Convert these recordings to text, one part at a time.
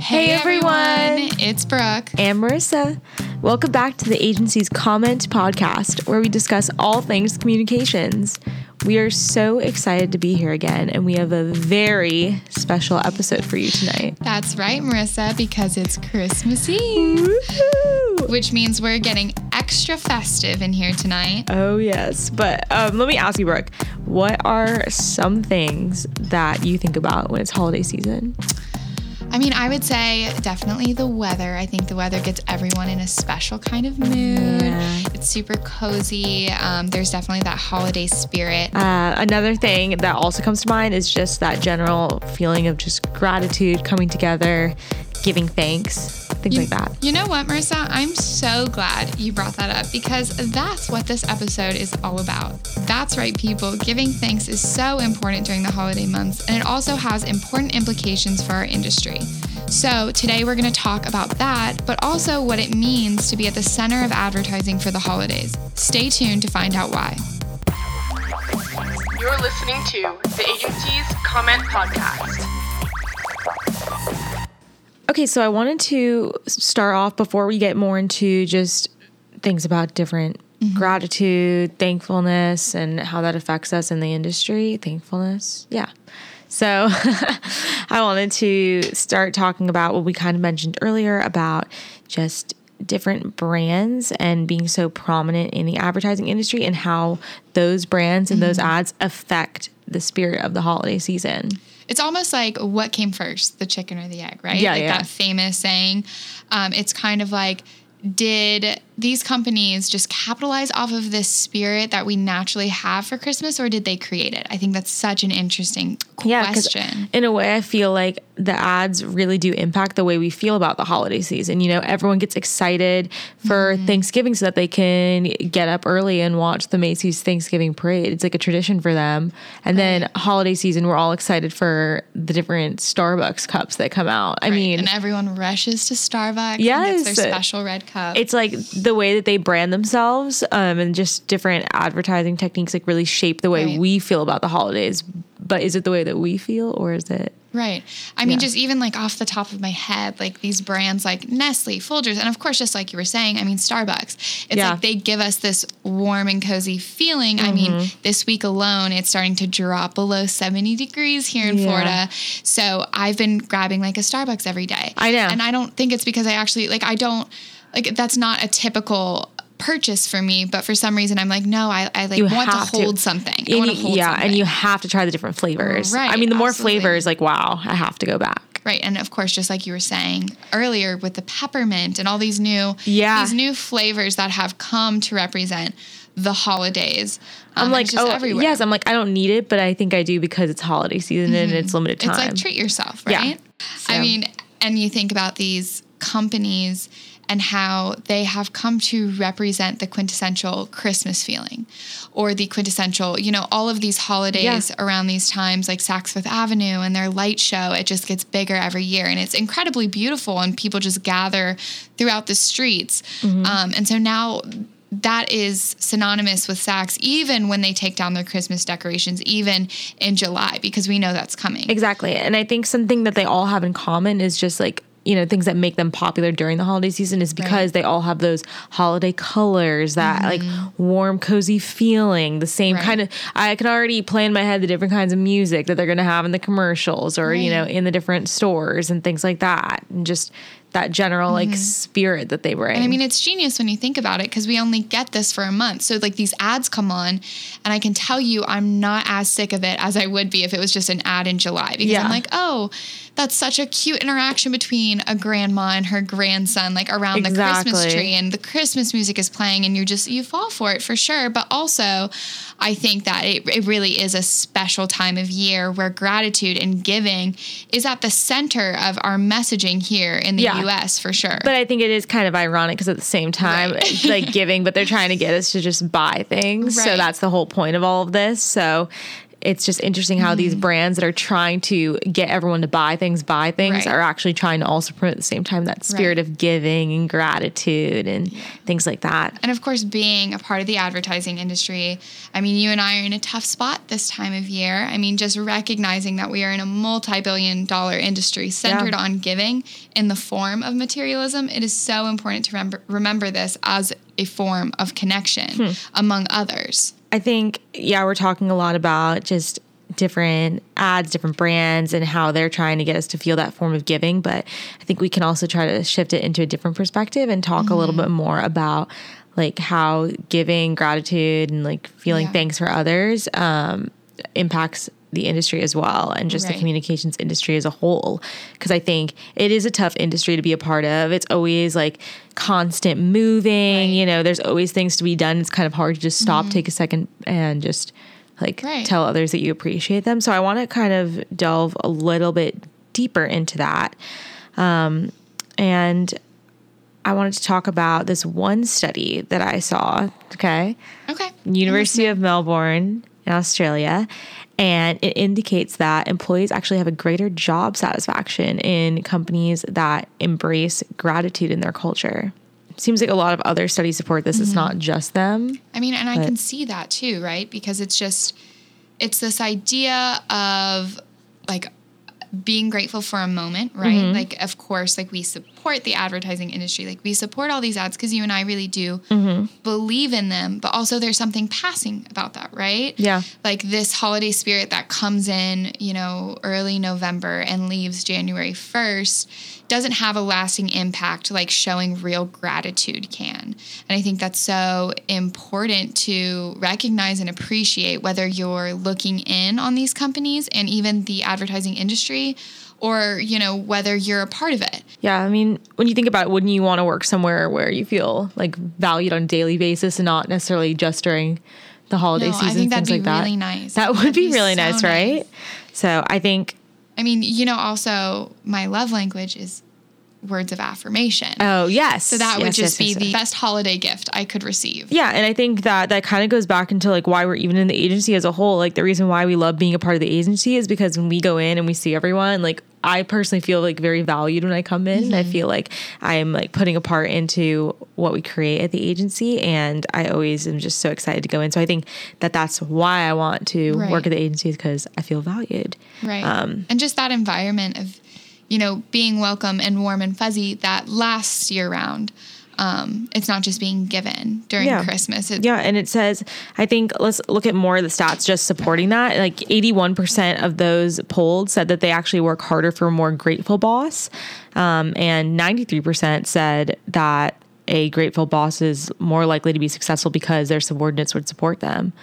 Hey, everyone. It's Brooke. and Marissa. Welcome back to the agency's Comment Podcast, where we discuss all things communications. We are so excited to be here again, and we have a very special episode for you tonight. That's right, Marissa, because it's Christmas Eve, Woohoo! which means we're getting extra festive in here tonight. Oh, yes. But um, let me ask you, Brooke, what are some things that you think about when it's holiday season? I mean, I would say definitely the weather. I think the weather gets everyone in a special kind of mood. Yeah. It's super cozy. Um, there's definitely that holiday spirit. Uh, another thing that also comes to mind is just that general feeling of just gratitude coming together, giving thanks, things You, like that. you know what, Marissa? I'm so glad you brought that up because that's what this episode is all about. That's right, people. Giving thanks is so important during the holiday months, and it also has important implications for our industry. So, today we're going to talk about that, but also what it means to be at the center of advertising for the holidays. Stay tuned to find out why. You're listening to the agency's Comment Podcast. Okay, so I wanted to start off before we get more into just things about different mm-hmm. gratitude, thankfulness, and how that affects us in the industry. Thankfulness, yeah. So I wanted to start talking about what we kind of mentioned earlier about just different brands and being so prominent in the advertising industry and how those brands and those mm-hmm. ads affect the spirit of the holiday season. It's almost like what came first, the chicken or the egg, right? Yeah, like yeah. that famous saying. Um, it's kind of like, did these companies just capitalize off of this spirit that we naturally have for Christmas, or did they create it? I think that's such an interesting question. in a way, I feel like the ads really do impact the way we feel about the holiday season. You know, everyone gets excited for Mm-hmm. Thanksgiving so that they can get up early and watch the Macy's Thanksgiving parade. It's like a tradition for them. And then holiday season, we're all excited for the different Starbucks cups that come out. I Right, mean, and everyone rushes to Starbucks and Yes. gets their special red cup. it's like the way that they brand themselves um, and just different advertising techniques like really shape the way Right. we feel about the holidays. But is it the way that we feel or is it? Right. I mean, just even like off the top of my head, like these brands like Nestle, Folgers, and of course, just like you were saying, I mean, Starbucks. It's Yeah. like they give us this warm and cozy feeling. I mean, Mm-hmm. this week alone, it's starting to drop below 70 degrees here in Yeah. Florida. So I've been grabbing like a Starbucks every day. I know. And I don't think it's because I actually, like, I don't, like, that's not a typical purchase for me but for some reason i'm like no i, I like You want to have to. hold something i And want to you- hold yeah, something and you have to try the different flavors. Right, I mean, the more absolutely. flavors, like wow, I have to go back. Right, and of course, just like you were saying earlier with the peppermint and all these new, Yeah. these new flavors that have come to represent the holidays. Um, I'm like, oh everywhere. yes, I'm like, I don't need it, but I think I do because it's holiday season and it's limited time. It's like treat yourself, Yeah. right? So- I mean, and you think about these companies and how they have come to represent the quintessential Christmas feeling or the quintessential, you know, all of these holidays around these times, like Saks Fifth Avenue and their light show, it just gets bigger every year. And it's incredibly beautiful, and people just gather throughout the streets. Mm-hmm. Um, and so now, that is synonymous with Saks, even when they take down their Christmas decorations, even in July, because we know that's coming. Exactly. And I think something that they all have in common is just like, you know, things that make them popular during the holiday season is because Right. they all have those holiday colors, that mm-hmm. like warm, cozy feeling, the same Right. kind of. I can already play in my head the different kinds of music that they're going to have in the commercials or, you know, in the different stores and things like that. And just that general like mm-hmm. spirit that they bring. And I mean, it's genius when you think about it because we only get this for a month. So, like, these ads come on, and I can tell you I'm not as sick of it as I would be if it was just an ad in July because Yeah. I'm like, oh, that's such a cute interaction between a grandma and her grandson, like around the Christmas tree, and the Christmas music is playing, and you just, you fall for it for sure. But also, I think that it, it really is a special time of year where gratitude and giving is at the center of our messaging here in the Yeah. US for sure. But I think it is kind of ironic because at the same time, Right. it's like giving, but they're trying to get us to just buy things. So that's the whole point of all of this. So it's just interesting how these brands that are trying to get everyone to buy things, buy things, Right. are actually trying to also promote at the same time that spirit Right. of giving and gratitude and things like that. And of course, being a part of the advertising industry, I mean, you and I are in a tough spot this time of year. I mean, just recognizing that we are in a multi billion dollar industry centered Yeah. on giving in the form of materialism, it is so important to remember, remember this as a form of connection Hmm. among others. I think, yeah, we're talking a lot about just different ads, different brands, and how they're trying to get us to feel that form of giving. But I think we can also try to shift it into a different perspective and talk a little bit more about like how giving gratitude and like feeling Yeah. thanks for others um, impacts the industry as well and just the communications industry as a whole. Because i think it is a tough industry to be a part of. It's always like constant moving you know there's always things to be done. It's kind of hard to just stop take a second and just like Mm-hmm. Right. tell others that you appreciate them. So i want to kind of delve a little bit deeper into that. Um, and i wanted to talk about this one study that i saw okay? Okay. University of Melbourne in Australia, and it indicates that employees actually have a greater job satisfaction in companies that embrace gratitude in their culture. Seems like a lot of other studies support this. It's not just them. I mean, and I can see that too, right? Because it's just, it's this idea of like being grateful for a moment, right? Mm-hmm. Like, of course, like we support the advertising industry, like we support all these ads because you and I really do Mm-hmm. believe in them, but also there's something passing about that, right? Yeah. Like this holiday spirit that comes in, you know, early November and leaves January 1st doesn't have a lasting impact like showing real gratitude can. And I think that's so important to recognize and appreciate whether you're looking in on these companies and even the advertising industry or, you know, whether you're a part of it. Yeah, I mean, when you think about it, wouldn't you want to work somewhere where you feel like valued on a daily basis and not necessarily just during the holiday No, I season, think that'd be like that? really nice. That would That'd be be really so nice, right? nice. So I think I mean, you know, also my love language is words of affirmation. Oh yes. so that would just yes, be yes, the yes. best holiday gift I could receive. Yeah, and I think that that kind of goes back into like why we're even in the agency as a whole. Like the reason why we love being a part of the agency is because when we go in and we see everyone, like I personally feel like very valued when I come in. And I feel like I'm like putting a part into what we create at the agency, and I always am just so excited to go in. So I think that that's why I want to Right. work at the agency because I feel valued. Right. Um, and just that environment of, you know, being welcome and warm and fuzzy that lasts year round. Um, it's not just being given during Yeah. Christmas. It, Yeah, and it says, I think let's look at more of the stats just supporting that. Like 81% of those polled said that they actually work harder for a more grateful boss. Um, and 93% said that a grateful boss is more likely to be successful because their subordinates would support them.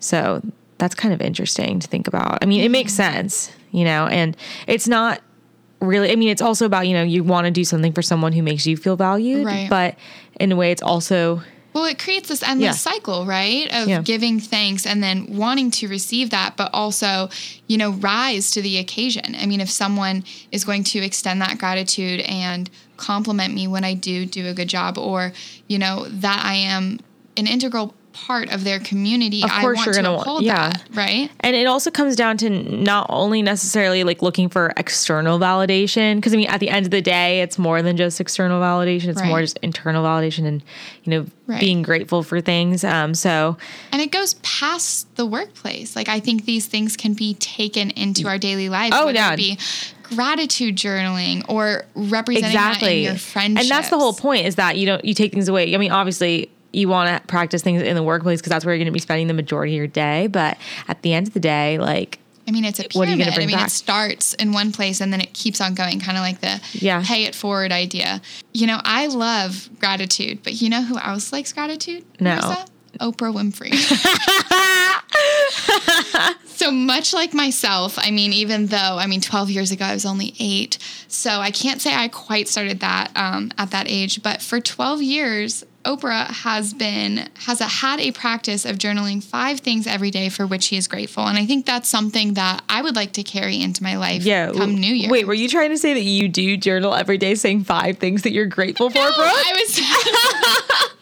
So that's kind of interesting to think about. I mean, it makes sense, you know, and it's not really, I mean, it's also about, you know, you want to do something for someone who makes you feel valued, Right. but in a way, it's also Well, it creates this endless Yeah. cycle, right? Of Yeah. giving thanks and then wanting to receive that, but also, you know, rise to the occasion. I mean, if someone is going to extend that gratitude and compliment me when I do do a good job, or, you know, that I am an integral part of their community, Of I course want you're to gonna want- yeah. that, right? And it also comes down to not only necessarily like looking for external validation, because I mean, at the end of the day, it's more than just external validation. It's more just internal validation and, you know, Right. being grateful for things. Um, so And it goes past the workplace. Like I think these things can be taken into our daily lives. Oh, yeah. be gratitude journaling or representing that in exactly. your friendships. And that's the whole point is that you don't, you take things away. I mean, obviously you want to practice things in the workplace because that's where you're going to be spending the majority of your day. But at the end of the day, like, I mean, it's a What are you gonna bring I mean, back? it starts in one place and then it keeps on going, kind of like the Yeah. pay it forward idea. You know, I love gratitude, but you know who else likes gratitude? No. Marissa? Oprah Winfrey. so much like myself, I mean, even though, I mean, 12 years ago, I was only eight. So I can't say I quite started that um, at that age, but for 12 years, Oprah has been has a, had a practice of journaling five things every day for which he is grateful, and I think that's something that I would like to carry into my life. yeah. come New Year. Wait, were you trying to say that you do journal every day saying five things that you're grateful for, No, Brooke? I was.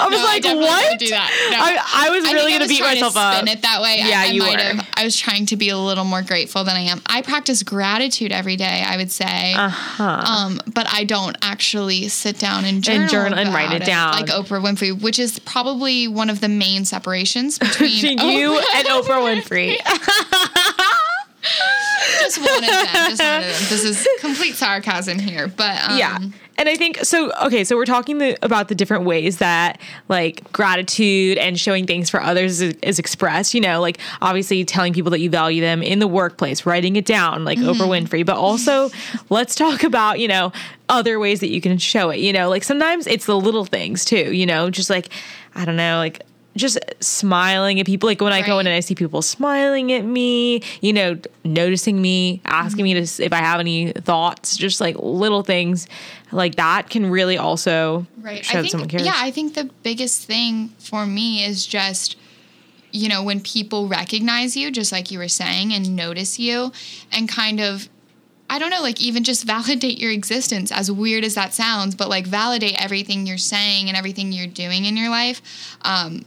I was No, like, definitely what? Do that. No. I, I was I really gonna beat myself to up. Spin it that way. Yeah, I, I you might were. have. I was trying to be a little more grateful than I am. I practice gratitude every day. I would say. Uh-huh. Um, but I don't actually sit down and journal, journal and write about it down. like Oprah Winfrey, which is probably one of the main separations between Between you Oprah- and Oprah Winfrey. just one of them. Just one of them. This is complete sarcasm here, but um, yeah. And I think so. Okay, so we're talking the, about the different ways that like gratitude and showing things for others is, is expressed. You know, like obviously telling people that you value them in the workplace, writing it down, like Oprah Winfrey. But also, let's talk about you know other ways that you can show it. You know, like sometimes it's the little things too. You know, just like I don't know, like just smiling at people. Like when i go in and i see people smiling at me you know noticing me asking me to if i have any thoughts just like little things like that can really also right. show i that someone cares. Yeah i think the biggest thing for me is just you know when people recognize you just like you were saying and notice you and kind of I don't know, like even just validate your existence, as weird as that sounds, but like validate everything you're saying and everything you're doing in your life. Um,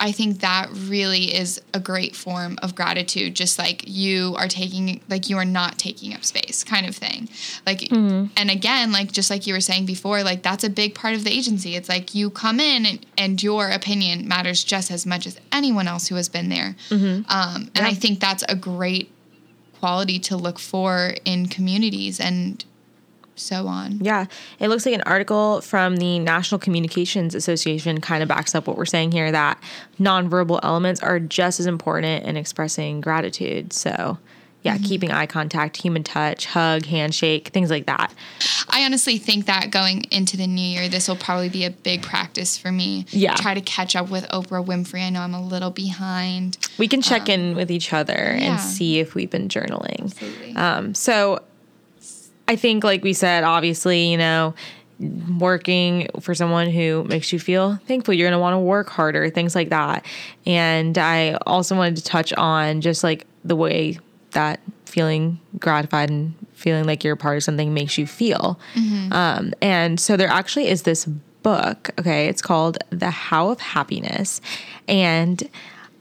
I think that really is a great form of gratitude. Just like you are taking, like you are not taking up space, kind of thing. Like, and again, like just like you were saying before, like that's a big part of the agency. It's like you come in and, and your opinion matters just as much as anyone else who has been there. Um, and I think that's a great quality to look for in communities and so on. Yeah, it looks like an article from the National Communications Association kind of backs up what we're saying here that nonverbal elements are just as important in expressing gratitude. So, yeah, Mm-hmm. keeping eye contact, human touch, hug, handshake, things like that. I honestly think that going into the new year, this will probably be a big practice for me. Yeah. Try to catch up with Oprah Winfrey. I know I'm a little behind. We can check in with each other Um, yeah. and see if we've been journaling. Absolutely. Um, so I think, like we said, obviously, you know, working for someone who makes you feel thankful, you're going to want to work harder, things like that. And I also wanted to touch on just like the way that feeling gratified and feeling like you're a part of something makes you feel. Um, and so there actually is this book, okay, it's called The How of Happiness. And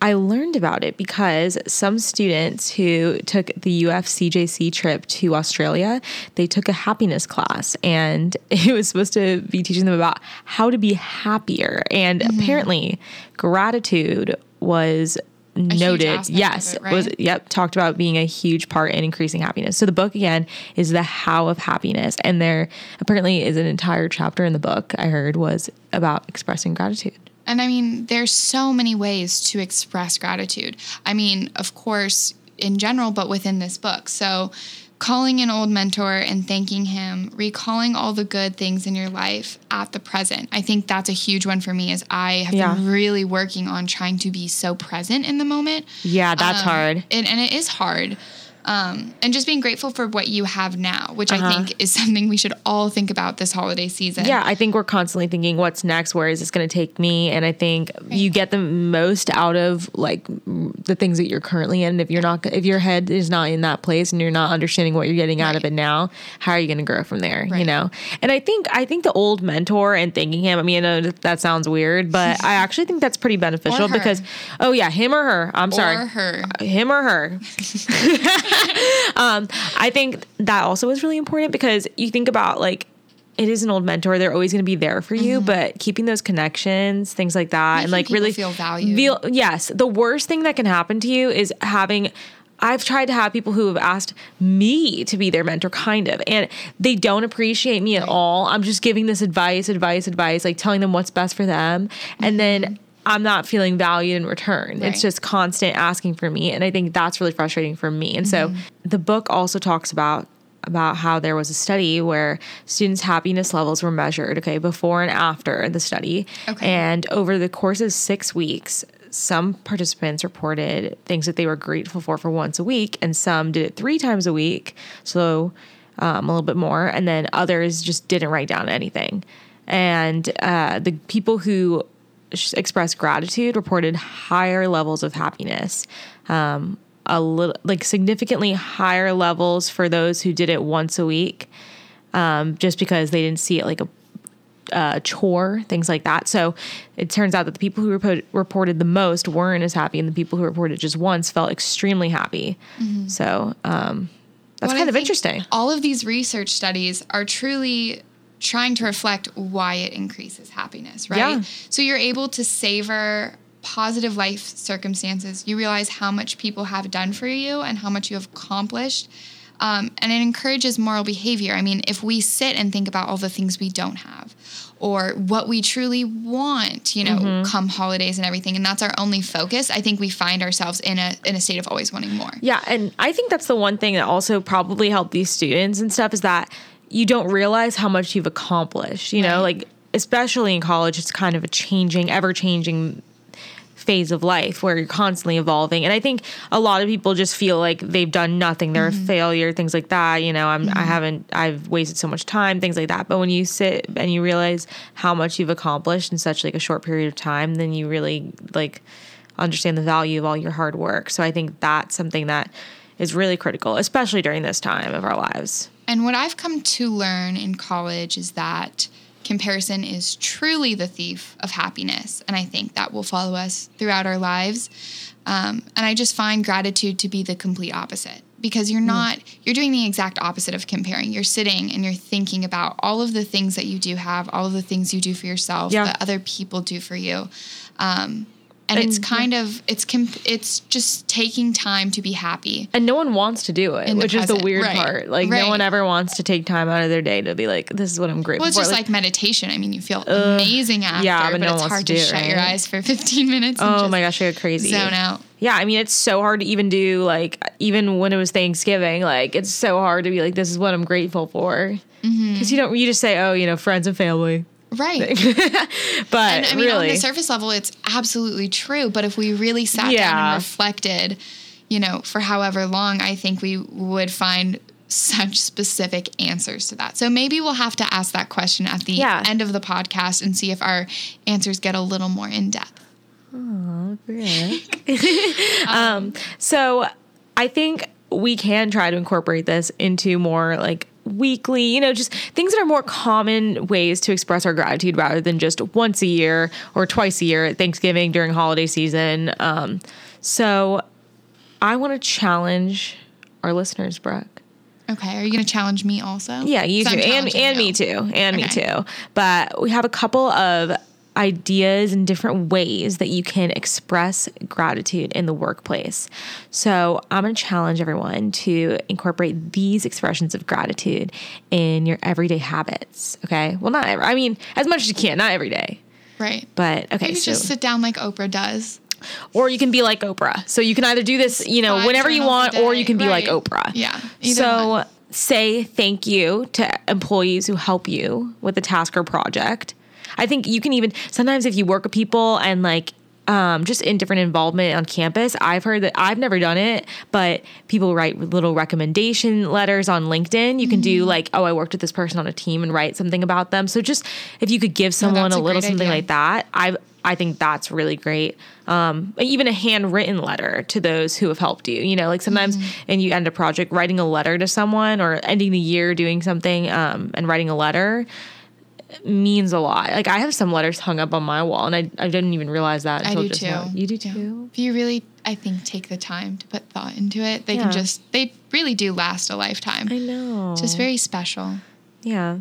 I learned about it because some students who took the UFCJC trip to Australia, they took a happiness class and it was supposed to be teaching them about how to be happier. And apparently, gratitude was noted. Yes, it, was yep, talked about being a huge part in increasing happiness. So the book again is the how of happiness and there apparently is an entire chapter in the book I heard was about expressing gratitude. And I mean, there's so many ways to express gratitude. I mean, of course, in general, but within this book. So, calling an old mentor and thanking him, recalling all the good things in your life at the present. I think that's a huge one for me as I have Yeah. been really working on trying to be so present in the moment. Yeah, that's Um, hard. And, and it is hard. Um, and just being grateful for what you have now, which I Uh-huh. think is something we should all think about this holiday season. Yeah, I think we're constantly thinking, what's next? Where is this going to take me? And I think you get the most out of like the things that you're currently in. If you're not, if your head is not in that place and you're not understanding what you're getting out of it now, how are you going to grow from there? You know. And I think I think the old mentor and thanking him. I mean, I know that- sounds weird, but I actually think that's pretty beneficial because, oh yeah, him or her. I'm sorry, her. him or her. um, I think that also is really important because you think about like it is an old mentor; they're always going to be there for you. But keeping those connections, things like that, and Mm-hmm. Like really feel valued. feel- yes, the worst thing that can happen to you is having. I've tried to have people who have asked me to be their mentor, kind of, and they don't appreciate me at all. I'm just giving this advice, advice, advice, like telling them what's best for them. And then I'm not feeling valued in return. Right. It's just constant asking for me. And I think that's really frustrating for me. And so Mm-hmm. the book also talks about about how there was a study where students' happiness levels were measured, okay, before and after the study. Okay. And over the course of six weeks, some participants reported things that they were grateful for for once a week, and some did it three times a week, so um, a little bit more, and then others just didn't write down anything. And uh, the people who expressed gratitude reported higher levels of happiness. Um, a little like significantly higher levels for those who did it once a week um, just because they didn't see it like a uh, chore, things like that. So it turns out that the people who report, reported the most weren't as happy, and the people who reported just once felt extremely happy. So um, that's What I kind of interesting. All of these research studies are truly trying to reflect why it increases happiness, right? Yeah. So you're able to savor positive life circumstances. You realize how much people have done for you and how much you have accomplished. Um, and it encourages moral behavior. I mean, if we sit and think about all the things we don't have or what we truly want, you know, Mm-hmm. come holidays and everything, and that's our only focus, I think we find ourselves in a in a state of always wanting more. Yeah, and I think that's the one thing that also probably helped these students and stuff is that you don't realize how much you've accomplished. You know, Right. like especially in college, it's kind of a changing, ever changing phase of life where you're constantly evolving. And I think a lot of people just feel like they've done nothing, they're a mm-hmm. failure, things like that. You know, I'm I mm-hmm. haven't I've wasted so much time, things like that. But when you sit and you realize how much you've accomplished in such like a short period of time, then you really like understand the value of all your hard work. So I think that's something that is really critical, especially during this time of our lives. And what I've come to learn in college is that comparison is truly the thief of happiness. And I think that will follow us throughout our lives. Um, and I just find gratitude to be the complete opposite because Hmm. you're not, you're doing the exact opposite of comparing. You're sitting and you're thinking about all of the things that you do have, all of the things you do for yourself, Yeah. that other people do for you. Um, and, it's And- kind of it's comp- it's just taking time to be happy. And no one wants to do it, which is the weird right, part. Like right. no one ever wants to take time out of their day to be like, this is what I'm grateful Well, it's for. just like, meditation. I mean, you feel amazing after, yeah, but, but no one it's wants hard to to, it, shut your eyes for 15 minutes. And oh just my gosh, I go crazy. zone out. Yeah, I mean, it's so hard to even do like even when it was Thanksgiving, like it's so hard to be like, this is what I'm grateful for. Because Mm-hmm. you don't, you just say, oh, you know, friends and family. Right. But And I mean, really, on the surface level, it's absolutely true. But if we really sat down and reflected, you know, for however long, I think we would find such specific answers to that. So maybe we'll have to ask that question at the Yeah. end of the podcast and see if our answers get a little more in depth. um, so I think we can try to incorporate this into more like weekly, you know, just things that are more common ways to express our gratitude rather than just once a year or twice a year at Thanksgiving during holiday season. Um, so I want to challenge our listeners, Brooke. Okay. Are you going to challenge me also? Yeah, you too, and and you. me too, and me too. But we have a couple of ideas and different ways that you can express gratitude in the workplace. So I'm going to challenge everyone to incorporate these expressions of gratitude in your everyday habits. Okay, well, not every. I mean, as much as you can, not every day. Right. But okay, Maybe so just sit down like Oprah does. or you can be like Oprah. So you can either do this, you know, Five whenever you want, or you can be like Oprah. Yeah, So one. say thank you to employees who help you with a task or project. I think you can even sometimes if you work with people and like um, just in different involvement on campus, I've heard that I've never done it, but people write little recommendation letters on LinkedIn. You can do Mm-hmm. like, oh, I worked with this person on a team and write something about them. So just if you could give someone that's a a little something idea. like that, I I think that's really great. Um, even a handwritten letter to those who have helped you. You know, like sometimes, Mm-hmm. and you end a project writing a letter to someone or ending the year doing something um, and writing a letter means a lot. Like I have some letters hung up on my wall, and I, I didn't even realize that I until do just too. now. You do too. If you really, I think, take the time to put thought into it, they Yeah. can just, they really do last a lifetime. I know. Just very special. Yeah.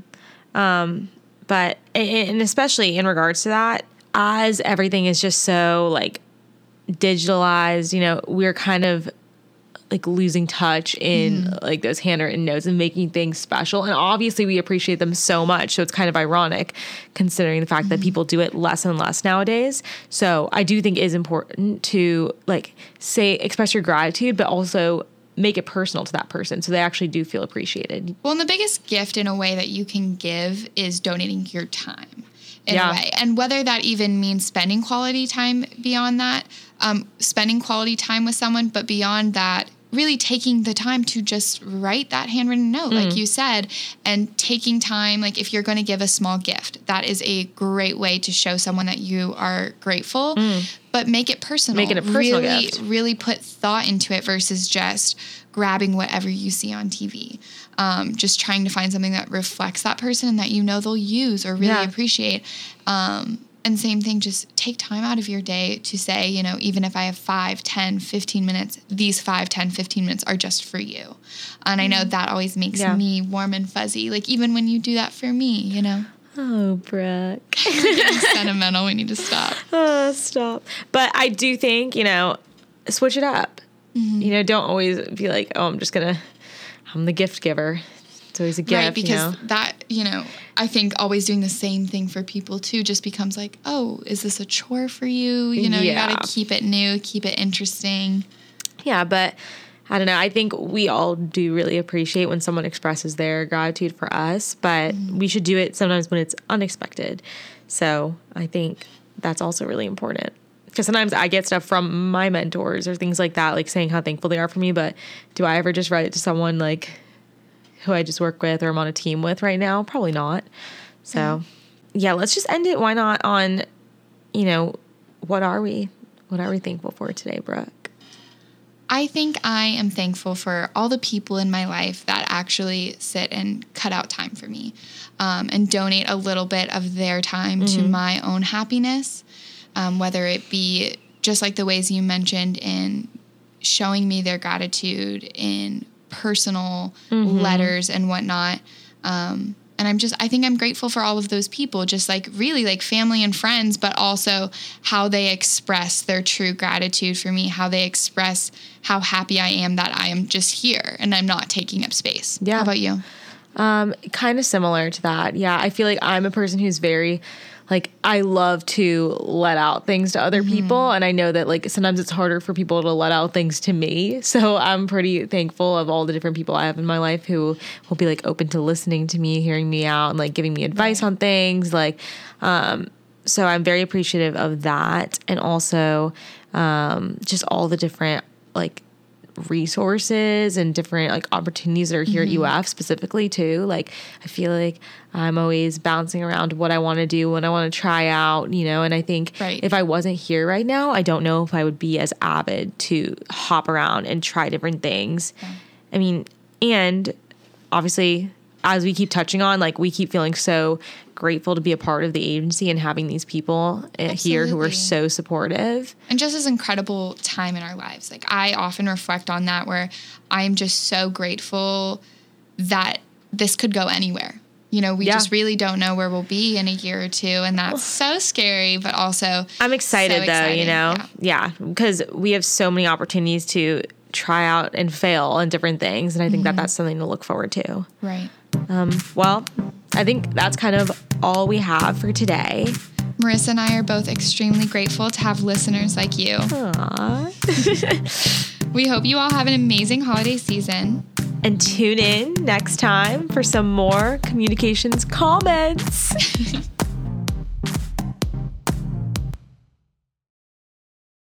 Um, but and especially in regards to that, as everything is just so like digitalized, you know, we're kind of like losing touch in like those handwritten notes and making things special. And obviously we appreciate them so much. So it's kind of ironic considering the fact that people do it less and less nowadays. So I do think it is important to like say express your gratitude, but also make it personal to that person so they actually do feel appreciated. Well, and the biggest gift in a way that you can give is donating your time in Yeah. a way. And whether that even means spending quality time beyond that, um, spending quality time with someone, but beyond that, really taking the time to just write that handwritten note, Mm. like you said, and taking time, like if you're going to give a small gift, that is a great way to show someone that you are grateful. But make it personal. Make it a personal really, gift. really put thought into it versus just grabbing whatever you see on TV. Um, just trying to find something that reflects that person and that you know they'll use or really Yeah. appreciate. Um, and same thing, just take time out of your day to say, you know, even if I have 5, 10, 15 minutes, these 5, 10, 15 minutes are just for you. And I know that always makes Mm-hmm. Yeah. me warm and fuzzy. Like even when you do that for me, you know, Oh, Brooke. sentimental. We need to stop. Oh, stop. But I do think, you know, switch it up. Mm-hmm. You know, don't always be like, oh, I'm just going to, I'm the gift giver. It's always a gift, right because you know? that you know i think always doing the same thing for people too just becomes like oh is this a chore for you you know Yeah. you gotta keep it new keep it interesting Yeah, but I don't know. I think we all do really appreciate when someone expresses their gratitude for us, but Mm-hmm. we should do it sometimes when it's unexpected. So I think that's also really important. Because sometimes I get stuff from my mentors or things like that, like saying how thankful they are for me. But do I ever just write it to someone like who I just work with or I'm on a team with right now? Probably not. So yeah, let's just end it. Why not on, you know, what are we? What are we thankful for today, Brooke? i think i am thankful for all the people in my life that actually sit and cut out time for me um, and donate a little bit of their time to my own happiness um, whether it be just like the ways you mentioned in showing me their gratitude in personal letters and whatnot. Um, and I'm just, I think I'm grateful for all of those people, just like really like family and friends, but also how they express their true gratitude for me, how they express how happy I am that I am just here and I'm not taking up space. Yeah. How about you? Um, kind of similar to that. Yeah, I feel like I'm a person who's very like I love to let out things to other people and I know that like sometimes it's harder for people to let out things to me. So I'm pretty thankful of all the different people I have in my life who will be like open to listening to me, hearing me out and like giving me advice on things like um so I'm very appreciative of that and also um just all the different like resources and different like opportunities that are here Mm-hmm. at UF specifically too. Like I feel like I'm always bouncing around what I want to do, what I want to try out, you know, and I think Right. if I wasn't here right now, I don't know if I would be as avid to hop around and try different things. I mean, and obviously as we keep touching on, like we keep feeling so grateful to be a part of the agency and having these people uh, here who are so supportive. and just this incredible time in our lives. Like I often reflect on that where I'm just so grateful that this could go anywhere. You know, we Yeah. just really don't know where we'll be in a year or two and that's so scary, but also I'm excited so though, exciting. you know? Yeah. Yeah, because we have so many opportunities to try out and fail on different things. And I think Mm-hmm. that that's something to look forward to. Right. Well, I think that's kind of all we have for today. Marissa and I are both extremely grateful to have listeners like you. Aww. We hope you all have an amazing holiday season. And tune in next time for some more communications comments.